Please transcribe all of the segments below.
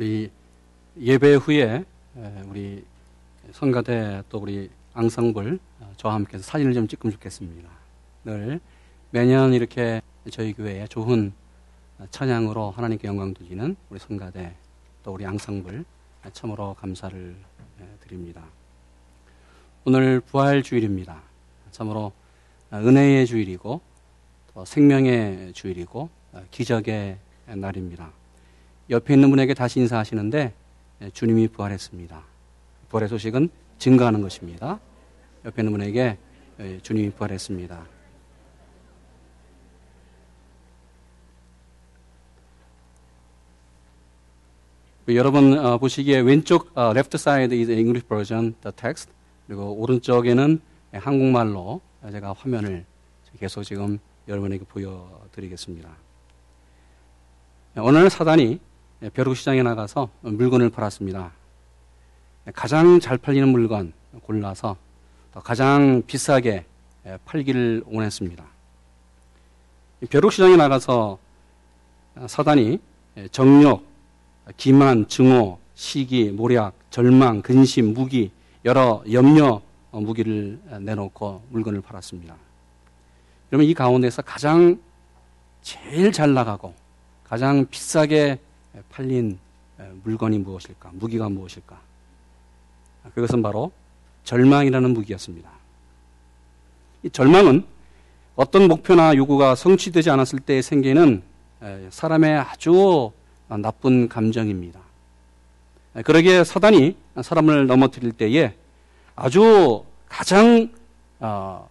우리 예배 후에 우리 성가대 또 우리 앙상블 어, 저와 함께 사진을 좀 찍으면 좋겠습니다. 늘 매년 이렇게 저희 교회에 좋은 찬양으로 하나님께 영광 드리는 우리 성가대 또 우리 앙상블 참으로 감사를 드립니다. 오늘 부활 주일입니다. 참으로 은혜의 주일이고 또 생명의 주일이고 기적의 날입니다. 옆에 있는 분에게 다시 인사하시는데 예, 주님이 부활했습니다. 부활의 소식은 증가하는 것입니다. 옆에 있는 분에게 예, 주님이 부활했습니다. 여러분 어, 보시기에 왼쪽 어, left side is English version the text 그리고 오른쪽에는 한국말로 제가 화면을 계속 지금 여러분에게 보여드리겠습니다. 오늘 사단이 벼룩 시장에 나가서 물건을 팔았습니다. 가장 잘 팔리는 물건 골라서 가장 비싸게 팔기를 원했습니다. 벼룩 시장에 나가서 사단이 정욕, 기만, 증오, 시기, 모략, 절망, 근심, 무기, 여러 염려 무기를 내놓고 물건을 팔았습니다. 그러면 이 가운데서 가장 제일 잘 나가고 가장 비싸게 팔린 물건이 무엇일까? 무기가 무엇일까? 그것은 바로 절망이라는 무기였습니다. 이 절망은 어떤 목표나 요구가 성취되지 않았을 때 생기는 사람의 아주 나쁜 감정입니다. 그러기에 사단이 사람을 넘어뜨릴 때에 아주 가장 어,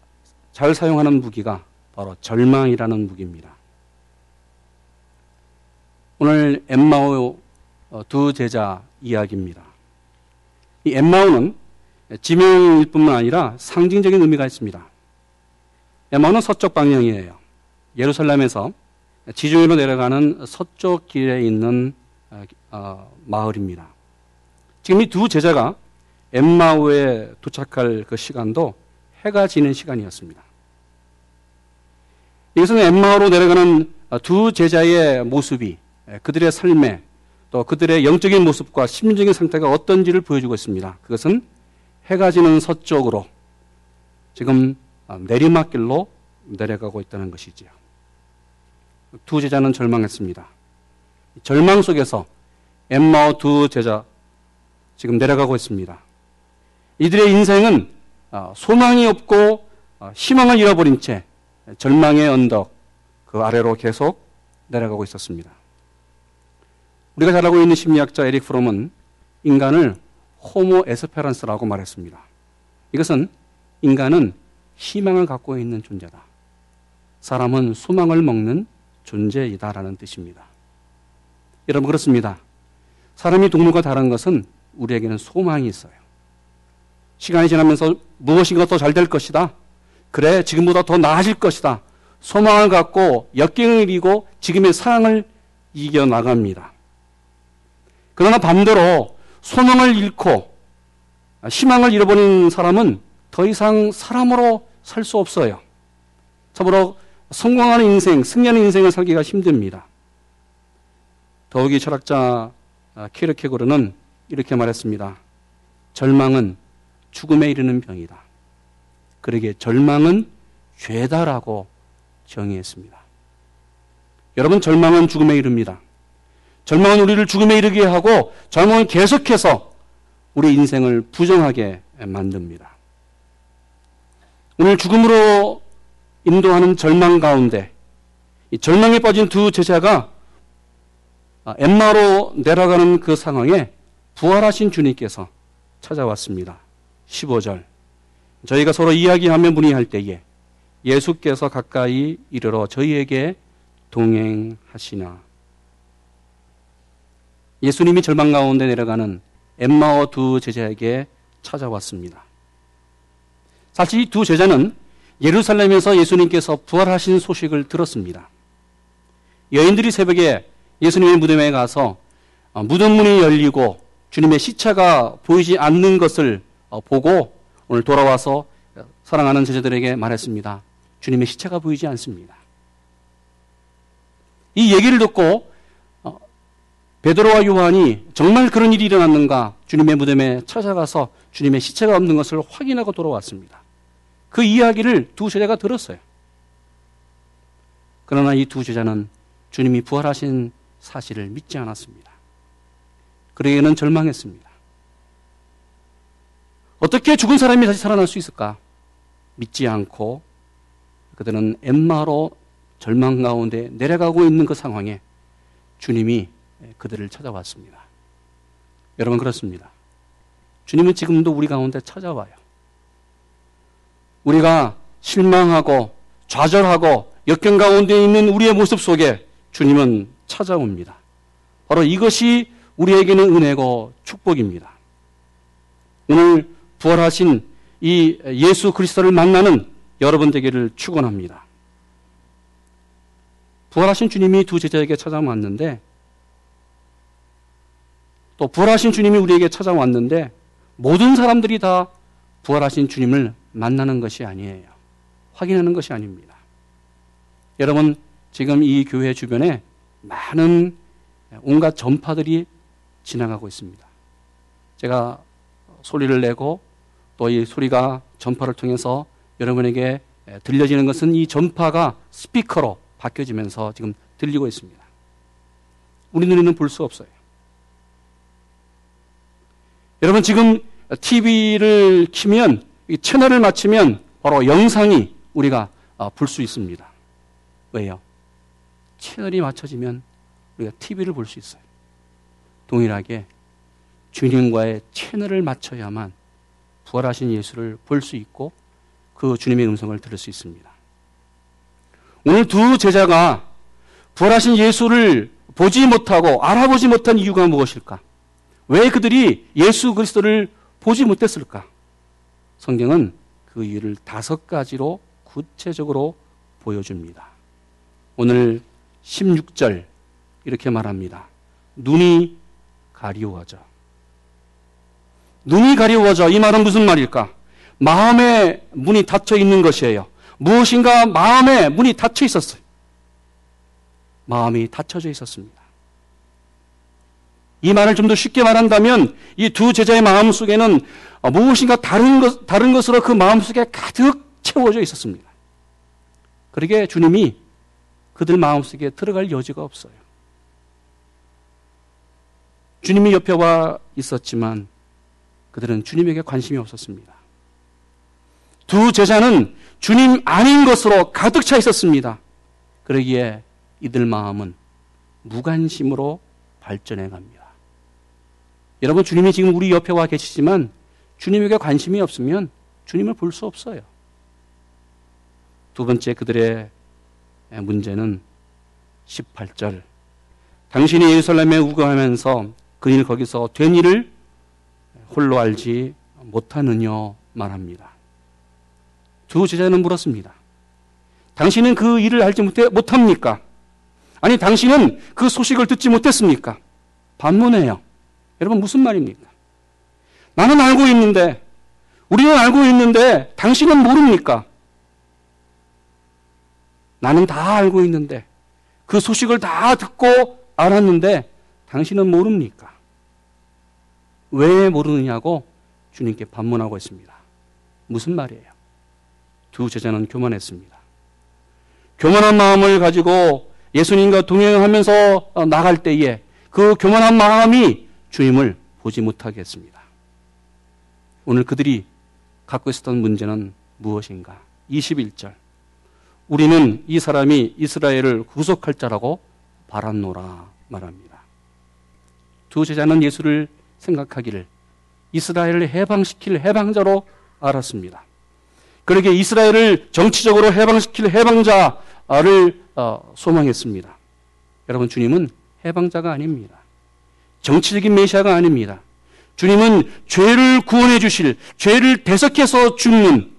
잘 사용하는 무기가 바로 절망이라는 무기입니다. 오늘 엠마오 어, 두 제자 이야기입니다. 이 엠마오는 지명일 뿐만 아니라 상징적인 의미가 있습니다. 엠마오는 서쪽 방향이에요. 예루살렘에서 지중해로 내려가는 서쪽 길에 있는 어, 어, 마을입니다. 지금 이 두 제자가 엠마오에 도착할 그 시간도 해가 지는 시간이었습니다. 이것은 엠마오로 내려가는 두 제자의 모습이 예, 그들의 삶에 또 그들의 영적인 모습과 심리적인 상태가 어떤지를 보여주고 있습니다. 그것은 해가 지는 서쪽으로 지금 어, 내리막길로 내려가고 있다는 것이지요. 두 제자는 절망했습니다. 절망 속에서 엠마오 두 제자 지금 내려가고 있습니다. 이들의 인생은 어, 소망이 없고 어, 희망을 잃어버린 채 절망의 언덕 그 아래로 계속 내려가고 있었습니다. 우리가 잘 알고 있는 심리학자 에릭 프롬은 인간을 호모 에스페란스라고 말했습니다. 이것은 인간은 희망을 갖고 있는 존재다. 사람은 소망을 먹는 존재이다라는 뜻입니다. 여러분 그렇습니다. 사람이 동물과 다른 것은 우리에게는 소망이 있어요. 시간이 지나면서 무엇인가 더 잘 될 것이다. 그래, 지금보다 더 나아질 것이다. 소망을 갖고 역경을 이기고 지금의 상황을 이겨나갑니다. 그러나 반대로 소망을 잃고 희망을 잃어버린 사람은 더 이상 사람으로 살 수 없어요. 참으로 성공하는 인생, 승리하는 인생을 살기가 힘듭니다. 더욱이 철학자 키르케고르는 이렇게 말했습니다. 절망은 죽음에 이르는 병이다. 그러기에 절망은 죄다라고 정의했습니다. 여러분, 절망은 죽음에 이릅니다. 절망은 우리를 죽음에 이르게 하고 절망은 계속해서 우리 인생을 부정하게 만듭니다. 오늘 죽음으로 인도하는 절망 가운데 절망에 빠진 두 제자가 엠마로 내려가는 그 상황에 부활하신 주님께서 찾아왔습니다. 15절. 저희가 서로 이야기하며 문의할 때에 예수께서 가까이 이르러 저희에게 동행하시나. 예수님이 절망 가운데 내려가는 엠마오 두 제자에게 찾아왔습니다. 사실 이 두 제자는 예루살렘에서 예수님께서 부활하신 소식을 들었습니다. 여인들이 새벽에 예수님의 무덤에 가서 어, 무덤 문이 열리고 주님의 시체가 보이지 않는 것을 어, 보고 오늘 돌아와서 사랑하는 제자들에게 말했습니다. 주님의 시체가 보이지 않습니다. 이 얘기를 듣고 베드로와 요한이 정말 그런 일이 일어났는가 주님의 무덤에 찾아가서 주님의 시체가 없는 것을 확인하고 돌아왔습니다. 그 이야기를 두 제자가 들었어요. 그러나 이 두 제자는 주님이 부활하신 사실을 믿지 않았습니다. 그에게는 절망했습니다. 어떻게 죽은 사람이 다시 살아날 수 있을까? 믿지 않고 그들은 엠마로 절망 가운데 내려가고 있는 그 상황에 주님이 그들을 찾아왔습니다. 여러분 그렇습니다. 주님은 지금도 우리 가운데 찾아와요. 우리가 실망하고 좌절하고 역경 가운데 있는 우리의 모습 속에 주님은 찾아옵니다. 바로 이것이 우리에게는 은혜고 축복입니다. 오늘 부활하신 이 예수 그리스도를 만나는 여러분 되기를 축원합니다. 부활하신 주님이 두 제자에게 찾아왔는데 또 부활하신 주님이 우리에게 찾아왔는데 모든 사람들이 다 부활하신 주님을 만나는 것이 아니에요. 확인하는 것이 아닙니다. 여러분 지금 이 교회 주변에 많은 온갖 전파들이 지나가고 있습니다. 제가 소리를 내고 또 이 소리가 전파를 통해서 여러분에게 들려지는 것은 이 전파가 스피커로 바뀌어지면서 지금 들리고 있습니다. 우리 눈에는 볼 수 없어요. 여러분 지금 TV를 키면 채널을 맞추면 바로 영상이 우리가 어, 볼수 있습니다. 왜요? 채널이 맞춰지면 우리가 TV를 볼 수 있어요. 동일하게 주님과의 채널을 맞춰야만 부활하신 예수를 볼 수 있고 그 주님의 음성을 들을 수 있습니다. 오늘 두 제자가 부활하신 예수를 보지 못하고 알아보지 못한 이유가 무엇일까? 왜 그들이 예수 그리스도를 보지 못했을까? 성경은 그 이유를 다섯 가지로 구체적으로 보여줍니다. 오늘 16절 이렇게 말합니다. 눈이 가리워져. 눈이 가리워져. 이 말은 무슨 말일까? 마음의 문이 닫혀 있는 것이에요. 무엇인가 마음의 문이 닫혀 있었어요. 마음이 닫혀져 있었습니다. 이 말을 좀 더 쉽게 말한다면 이 두 제자의 마음 속에는 무엇인가 다른 것, 다른 것으로 그 마음 속에 가득 채워져 있었습니다. 그러게 주님이 그들 마음 속에 들어갈 여지가 없어요. 주님이 옆에 와 있었지만 그들은 주님에게 관심이 없었습니다. 두 제자는 주님 아닌 것으로 가득 차 있었습니다. 그러기에 이들 마음은 무관심으로 발전해 갑니다. 여러분, 주님이 지금 우리 옆에 와 계시지만 주님에게 관심이 없으면 주님을 볼 수 없어요. 두 번째 그들의 문제는 18절. 당신이 예루살렘에 우거하면서 그 일 거기서 된 일을 홀로 알지 못하느냐 말합니다. 두 제자는 물었습니다. 당신은 그 일을 알지 못해, 못합니까? 아니, 당신은 그 소식을 듣지 못했습니까? 반문해요. 여러분, 무슨 말입니까? 나는 알고 있는데, 우리는 알고 있는데, 당신은 모릅니까? 나는 다 알고 있는데, 그 소식을 다 듣고 알았는데, 당신은 모릅니까? 왜 모르느냐고 주님께 반문하고 있습니다. 무슨 말이에요? 두 제자는 교만했습니다. 교만한 마음을 가지고 예수님과 동행하면서 나갈 때에 그 교만한 마음이 주님을 보지 못하게 했습니다. 오늘 그들이 갖고 있었던 문제는 무엇인가? 21절. 우리는 이 사람이 이스라엘을 구속할 자라고 바란노라 말합니다. 두 제자는 예수를 생각하기를 이스라엘을 해방시킬 해방자로 알았습니다. 그렇게 이스라엘을 정치적으로 해방시킬 해방자를 어, 소망했습니다. 여러분 주님은 해방자가 아닙니다. 정치적인 메시아가 아닙니다. 주님은 죄를 구원해 주실 죄를 대속해서 죽는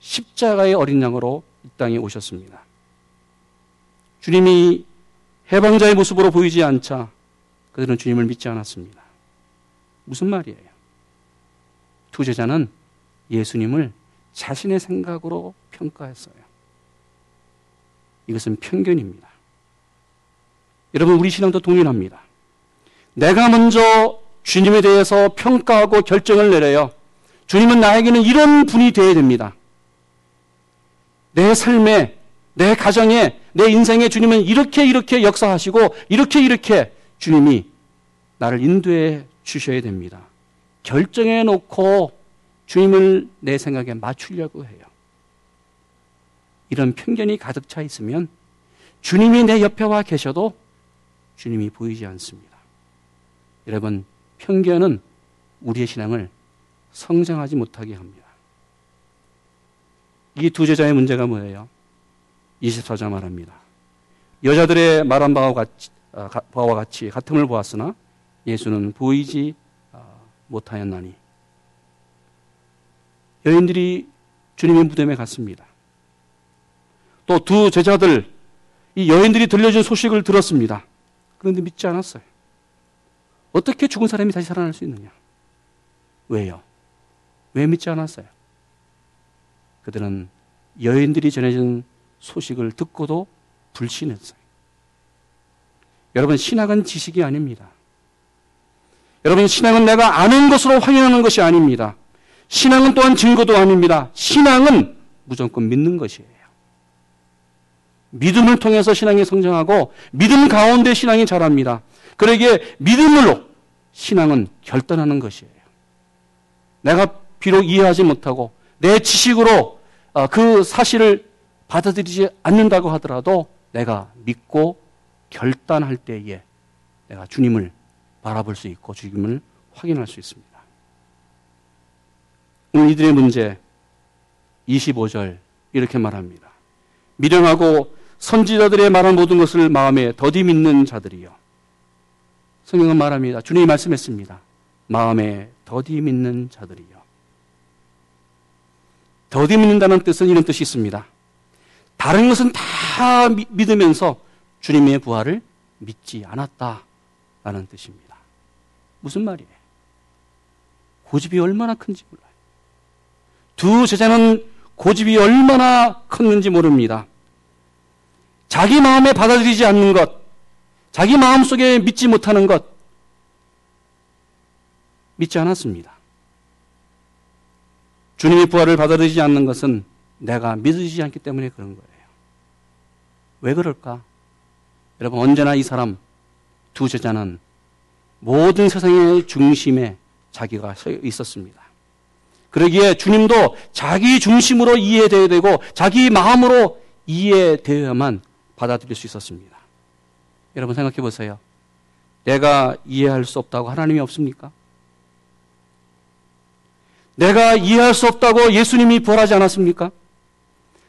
십자가의 어린 양으로 이 땅에 오셨습니다. 주님이 해방자의 모습으로 보이지 않자 그들은 주님을 믿지 않았습니다. 무슨 말이에요? 두 제자는 예수님을 자신의 생각으로 평가했어요. 이것은 편견입니다. 여러분, 우리 신앙도 동일합니다. 내가 먼저 주님에 대해서 평가하고 결정을 내려요. 주님은 나에게는 이런 분이 되어야 됩니다. 내 삶에, 내 가정에, 내 인생에 주님은 이렇게 이렇게 역사하시고 이렇게 이렇게 주님이 나를 인도해 주셔야 됩니다. 결정해 놓고 주님을 내 생각에 맞추려고 해요. 이런 편견이 가득 차 있으면 주님이 내 옆에 와 계셔도 주님이 보이지 않습니다. 여러분, 편견은 우리의 신앙을 성장하지 못하게 합니다. 이 두 제자의 문제가 뭐예요? 24절 말합니다. 여자들의 말한 바와 같이, 아, 바와 같이 같음을 보았으나 예수는 보이지 아, 못하였나니. 여인들이 주님의 무덤에 갔습니다. 또 두 제자들, 이 여인들이 들려준 소식을 들었습니다. 그런데 믿지 않았어요. 어떻게 죽은 사람이 다시 살아날 수 있느냐? 왜요? 왜 믿지 않았어요? 그들은 여인들이 전해준 소식을 듣고도 불신했어요. 여러분, 신학은 지식이 아닙니다. 여러분, 신앙은 내가 아는 것으로 확인하는 것이 아닙니다. 신앙은 또한 증거도 아닙니다. 신앙은 무조건 믿는 것이에요. 믿음을 통해서 신앙이 성장하고 믿음 가운데 신앙이 자랍니다. 그러기에 믿음으로 신앙은 결단하는 것이에요. 내가 비록 이해하지 못하고 내 지식으로 어, 그 사실을 받아들이지 않는다고 하더라도 내가 믿고 결단할 때에 내가 주님을 바라볼 수 있고 주님을 확인할 수 있습니다. 오늘 이들의 문제 25절 이렇게 말합니다. 미련하고 선지자들의 말한 모든 것을 마음에 더디 믿는 자들이요. 성경은 말합니다. 주님이 말씀했습니다. 마음에 더디 믿는 자들이요. 더디 믿는다는 뜻은 이런 뜻이 있습니다. 다른 것은 다 믿으면서 주님의 부활을 믿지 않았다라는 뜻입니다. 무슨 말이에요? 고집이 얼마나 큰지 몰라요. 두 제자는 고집이 얼마나 컸는지 모릅니다. 자기 마음에 받아들이지 않는 것, 자기 마음 속에 믿지 못하는 것, 믿지 않았습니다. 주님의 부활을 받아들이지 않는 것은 내가 믿어지지 않기 때문에 그런 거예요. 왜 그럴까? 여러분, 언제나 이 사람, 두 제자는 모든 세상의 중심에 자기가 서 있었습니다. 그러기에 주님도 자기 중심으로 이해되어야 되고 자기 마음으로 이해되어야만 받아들일 수 있었습니다. 여러분 생각해 보세요. 내가 이해할 수 없다고 하나님이 없습니까? 내가 이해할 수 없다고 예수님이 부활하지 않았습니까?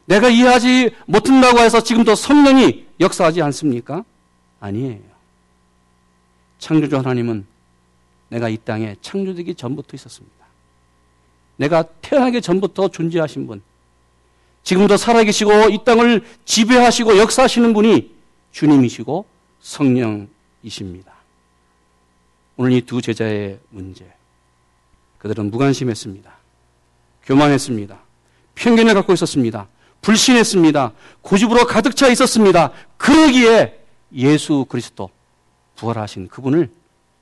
내가 이해하지 못한다고 해서 지금도 성령이 역사하지 않습니까? 아니에요. 창조주 하나님은 내가 이 땅에 창조되기 전부터 있었습니다. 내가 태어나기 전부터 존재하신 분, 지금도 살아계시고 이 땅을 지배하시고 역사하시는 분이 주님이시고 성령이십니다. 오늘 이 두 제자의 문제. 그들은 무관심했습니다. 교만했습니다. 편견을 갖고 있었습니다. 불신했습니다. 고집으로 가득 차 있었습니다. 그러기에 예수 그리스도 부활하신 그분을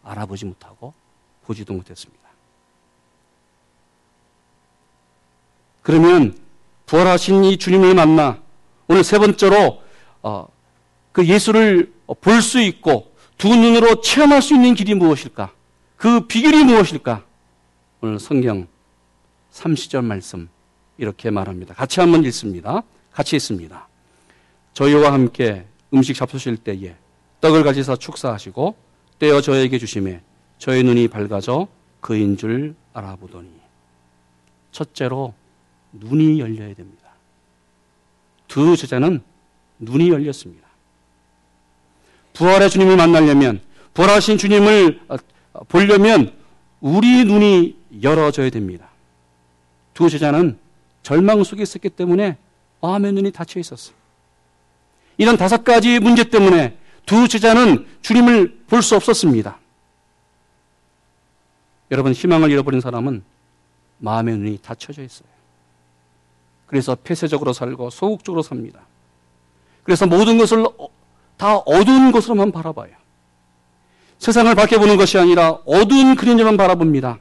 알아보지 못하고 보지도 못했습니다. 그러면 부활하신 이 주님을 만나 오늘 세 번째로 어, 그 예수를 볼 수 있고 두 눈으로 체험할 수 있는 길이 무엇일까? 그 비결이 무엇일까? 오늘 성경 30절 말씀 이렇게 말합니다. 같이 한번 읽습니다. 같이 읽습니다. 저희와 함께 음식 잡수실 때에 떡을 가지사 축사하시고 떼어 저에게 주심에 저의 눈이 밝아져 그인 줄 알아보더니 첫째로 눈이 열려야 됩니다. 두 제자는 눈이 열렸습니다. 부활의 주님을 만나려면, 부활하신 주님을 어, 보려면 우리 눈이 열어져야 됩니다. 두 제자는 절망 속에 있었기 때문에 마음의 눈이 닫혀 있었어요. 이런 다섯 가지 문제 때문에 두 제자는 주님을 볼 수 없었습니다. 여러분, 희망을 잃어버린 사람은 마음의 눈이 닫혀져 있어요. 그래서 폐쇄적으로 살고 소극적으로 삽니다. 그래서 모든 것을 다 어두운 것으로만 바라봐요. 세상을 밝게 보는 것이 아니라 어두운 그림자만 바라봅니다.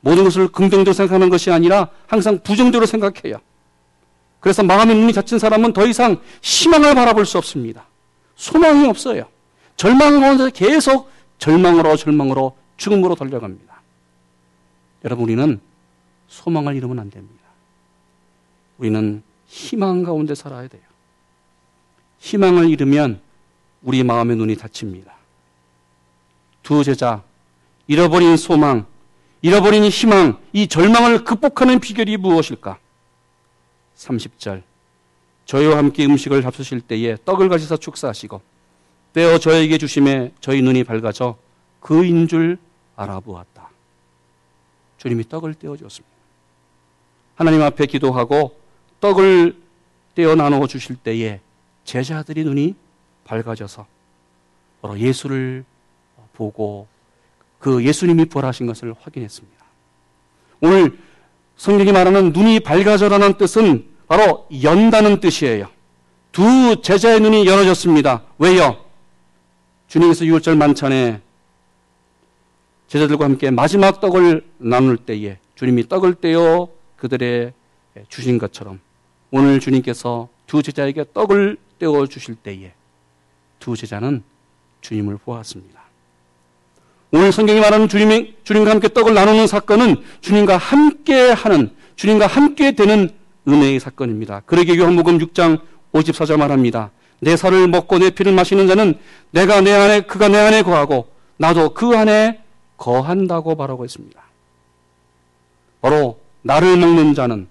모든 것을 긍정적으로 생각하는 것이 아니라 항상 부정적으로 생각해요. 그래서 마음의 눈이 닫힌 사람은 더 이상 희망을 바라볼 수 없습니다. 소망이 없어요. 절망 가운데 계속 절망으로 절망으로 죽음으로 돌려갑니다. 여러분 우리는 소망을 잃으면 안 됩니다. 우리는 희망 가운데 살아야 돼요. 희망을 잃으면 우리 마음의 눈이 닫힙니다. 두 제자, 잃어버린 소망, 잃어버린 희망, 이 절망을 극복하는 비결이 무엇일까? 30절. 저희와 함께 음식을 잡수실 때에 떡을 가지사 축사하시고 떼어 저에게 주심에 저희 눈이 밝아져 그인 줄 알아보았다. 주님이 떡을 떼어 주었습니다. 하나님 앞에 기도하고 떡을 떼어 나누어 주실 때에 제자들이 눈이 밝아져서 바로 예수를 보고 그 예수님이 부활하신 것을 확인했습니다. 오늘 성경이 말하는 눈이 밝아져라는 뜻은 바로 연다는 뜻이에요. 두 제자의 눈이 열어졌습니다. 왜요? 주님께서 6월절 만찬에 제자들과 함께 마지막 떡을 나눌 때에 주님이 떡을 떼어 그들의 주신 것처럼 오늘 주님께서 두 제자에게 떡을 떼어 주실 때에 두 제자는 주님을 보았습니다. 오늘 성경이 말하는 주님이, 주님과 함께 떡을 나누는 사건은 주님과 함께 하는, 주님과 함께 되는 은혜의 사건입니다. 그러기 요한복음 6장 54절 말합니다. 내 살을 먹고 내 피를 마시는 자는 내가 내 안에, 그가 내 안에 거하고 나도 그 안에 거한다고 말하고 있습니다. 바로 나를 먹는 자는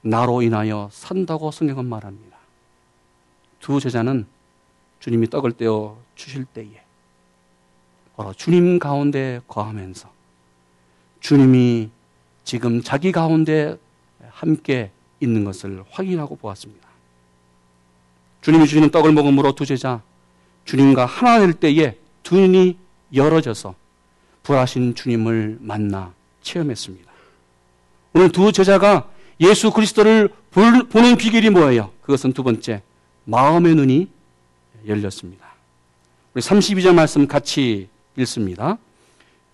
나로 인하여 산다고 성경은 말합니다. 두 제자는 주님이 떡을 떼어 주실 때에 바로 주님 가운데 거하면서 주님이 지금 자기 가운데 함께 있는 것을 확인하고 보았습니다. 주님이 주시는 떡을 먹음으로 두 제자 주님과 하나 될 때에 두 눈이 열어져서 부하신 주님을 만나 체험했습니다. 오늘 두 제자가 예수 그리스도를 보는 비결이 뭐예요? 그것은 두 번째, 마음의 눈이 열렸습니다. 우리 32절 말씀 같이 읽습니다.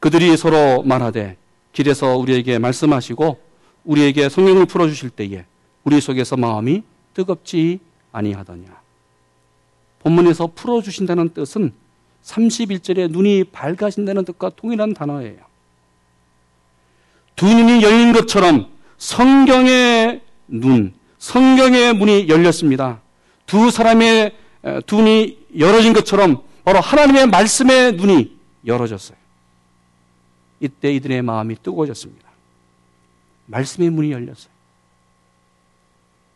그들이 서로 말하되 길에서 우리에게 말씀하시고 우리에게 성령을 풀어 주실 때에 우리 속에서 마음이 뜨겁지 아니하더냐. 본문에서 풀어 주신다는 뜻은 31절에 눈이 밝아진다는 뜻과 동일한 단어예요. 두 눈이 열린 것처럼 성경의 눈, 성경의 문이 열렸습니다. 두 사람의 두 눈이 열어진 것처럼 바로 하나님의 말씀의 눈이 열어졌어요. 이때 이들의 마음이 뜨거워졌습니다. 말씀의 문이 열렸어요.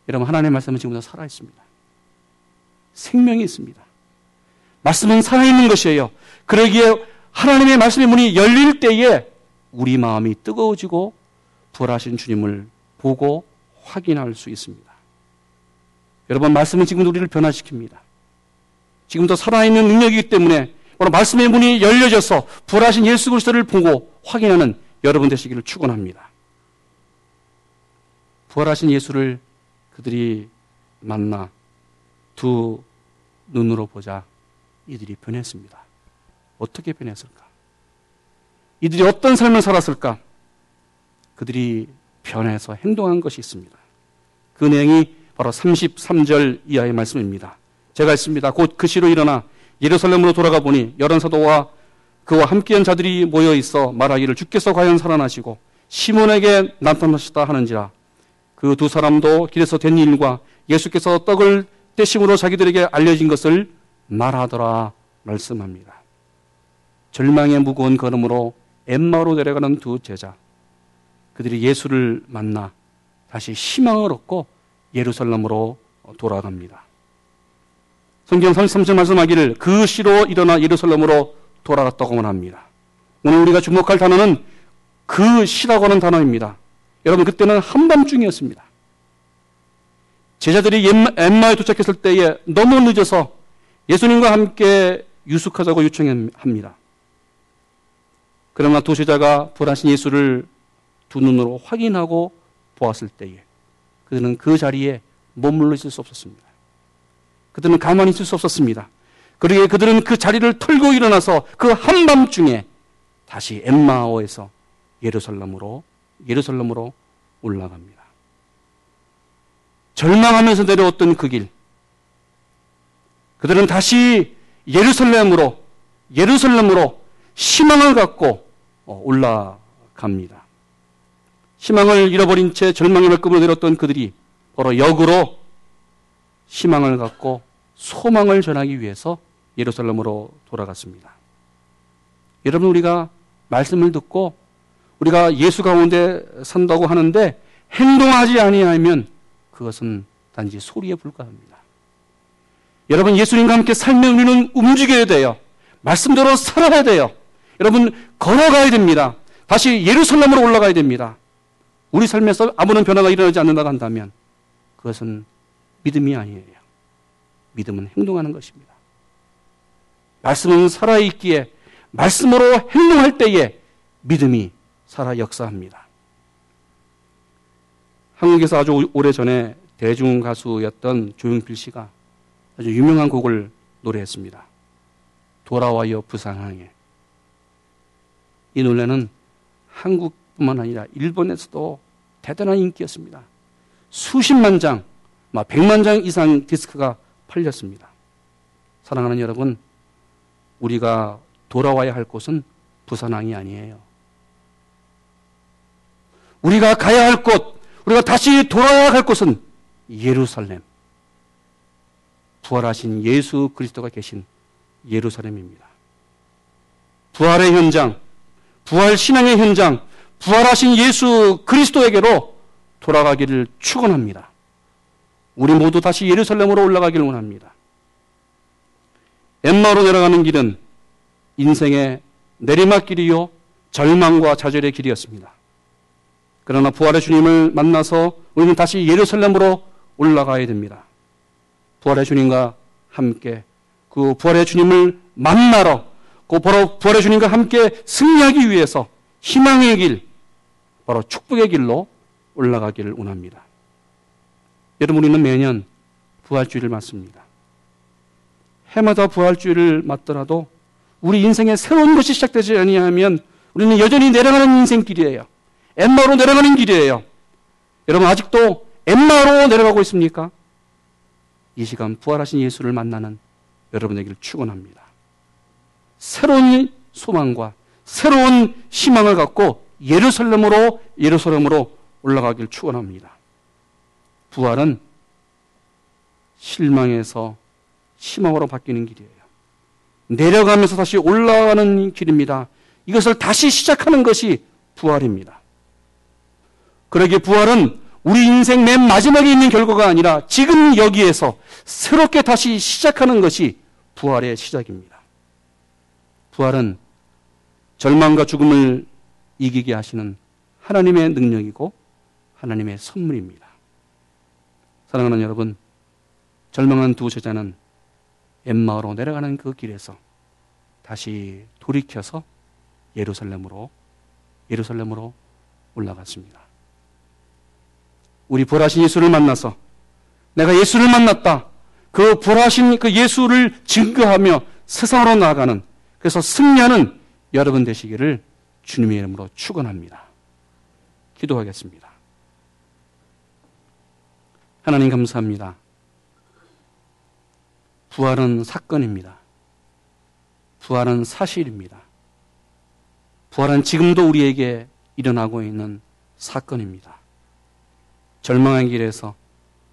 여러분, 하나님의 말씀은 지금도 살아있습니다. 생명이 있습니다. 말씀은 살아있는 것이에요. 그러기에 하나님의 말씀의 문이 열릴 때에 우리 마음이 뜨거워지고 부활하신 주님을 보고 확인할 수 있습니다. 여러분, 말씀은 지금도 우리를 변화시킵니다. 지금도 살아있는 능력이기 때문에 바로 말씀의 문이 열려져서 부활하신 예수 그리스도를 보고 확인하는 여러분 되시기를 축원합니다. 부활하신 예수를 그들이 만나 두 눈으로 보자 이들이 변했습니다. 어떻게 변했을까? 이들이 어떤 삶을 살았을까? 그들이 변해서 행동한 것이 있습니다. 그 내용이 바로 33절 이하의 말씀입니다. 제가 있습니다. 곧 그 시로 일어나 예루살렘으로 돌아가 보니 여러 사도와 그와 함께한 자들이 모여 있어 말하기를 주께서 과연 살아나시고 시몬에게 나타나셨다 하는지라 그 두 사람도 길에서 된 일과 예수께서 떡을 떼심으로 자기들에게 알려진 것을 말하더라 말씀합니다. 절망의 무거운 걸음으로 엠마로 내려가는 두 제자. 그들이 예수를 만나 다시 희망을 얻고 예루살렘으로 돌아갑니다. 성경 33절 말씀하기를 그 시로 일어나 예루살렘으로 돌아갔다고 합니다. 오늘 우리가 주목할 단어는 그 시라고 하는 단어입니다. 여러분 그때는 한밤중이었습니다. 제자들이 엠마에 도착했을 때에 너무 늦어서 예수님과 함께 유숙하자고 요청합니다. 그러나 도시자가 불하신 예수를 두 눈으로 확인하고 보았을 때에 그들은 그 자리에 머물러 있을 수 없었습니다. 그들은 가만히 있을 수 없었습니다. 그러게 그들은 그 자리를 털고 일어나서 그 한밤중에 다시 엠마오에서 예루살렘으로 예루살렘으로 올라갑니다. 절망하면서 내려왔던 그 길. 그들은 다시 예루살렘으로 예루살렘으로 희망을 갖고 어, 올라갑니다. 희망을 잃어버린 채 절망의 발급으로 내렸던 그들이 바로 역으로 희망을 갖고 소망을 전하기 위해서 예루살렘으로 돌아갔습니다. 여러분 우리가 말씀을 듣고 우리가 예수 가운데 산다고 하는데 행동하지 아니하면 그것은 단지 소리에 불과합니다. 여러분 예수님과 함께 삶의 우리는 움직여야 돼요. 말씀대로 살아야 돼요. 여러분 걸어가야 됩니다. 다시 예루살렘으로 올라가야 됩니다. 우리 삶에서 아무런 변화가 일어나지 않는다고 한다면 그것은 믿음이 아니에요. 믿음은 행동하는 것입니다. 말씀은 살아있기에 말씀으로 행동할 때에 믿음이 살아 역사합니다. 한국에서 아주 오래전에 대중 가수였던 조용필 씨가 아주 유명한 곡을 노래했습니다. 돌아와요 부산항에. 이 노래는 한국뿐만 아니라 일본에서도 대단한 인기였습니다. 수십만 장, 막 백만 장 이상 디스크가 팔렸습니다. 사랑하는 여러분, 우리가 돌아와야 할 곳은 부산항이 아니에요. 우리가 가야 할 곳, 우리가 다시 돌아야 할 곳은 예루살렘. 부활하신 예수 그리스도가 계신 예루살렘입니다. 부활의 현장, 부활 신앙의 현장, 부활하신 예수 그리스도에게로 돌아가기를 축원합니다. 우리 모두 다시 예루살렘으로 올라가기를 원합니다. 엠마로 내려가는 길은 인생의 내리막길이요 절망과 좌절의 길이었습니다. 그러나 부활의 주님을 만나서 우리는 다시 예루살렘으로 올라가야 됩니다. 부활의 주님과 함께 그 부활의 주님을 만나러 그 바로 부활의 주님과 함께 승리하기 위해서 희망의 길, 바로 축복의 길로 올라가기를 원합니다. 여러분 우리는 매년 부활주의를 맞습니다. 해마다 부활주의를 맞더라도 우리 인생에 새로운 것이 시작되지 아니하면 우리는 여전히 내려가는 인생길이에요. 엠마로 내려가는 길이에요. 여러분 아직도 엠마로 내려가고 있습니까? 이 시간 부활하신 예수를 만나는 여러분에게를 축원합니다. 새로운 소망과 새로운 희망을 갖고 예루살렘으로 예루살렘으로 올라가길 축원합니다. 부활은 실망에서 희망으로 바뀌는 길이에요. 내려가면서 다시 올라가는 길입니다. 이것을 다시 시작하는 것이 부활입니다. 그러기에 부활은 우리 인생 맨 마지막에 있는 결과가 아니라 지금 여기에서 새롭게 다시 시작하는 것이 부활의 시작입니다. 부활은 절망과 죽음을 이기게 하시는 하나님의 능력이고 하나님의 선물입니다. 사랑하는 여러분, 절망한 두 제자는 엠마오로 내려가는 그 길에서 다시 돌이켜서 예루살렘으로 예루살렘으로 올라갔습니다. 우리 부활하신 예수를 만나서 내가 예수를 만났다. 그 부활하신 그 예수를 증거하며 세상으로 나아가는 그래서 승리하는 여러분 되시기를 주님의 이름으로 축원합니다. 기도하겠습니다. 하나님 감사합니다. 부활은 사건입니다. 부활은 사실입니다. 부활은 지금도 우리에게 일어나고 있는 사건입니다. 절망의 길에서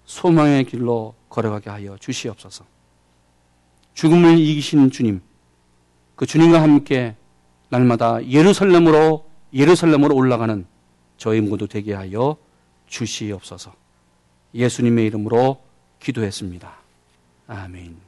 소망의 길로 걸어가게 하여 주시옵소서. 죽음을 이기신 주님, 그 주님과 함께 날마다 예루살렘으로 예루살렘으로 올라가는 저희 모두 되게 하여 주시옵소서. 예수님의 이름으로 기도했습니다. 아멘.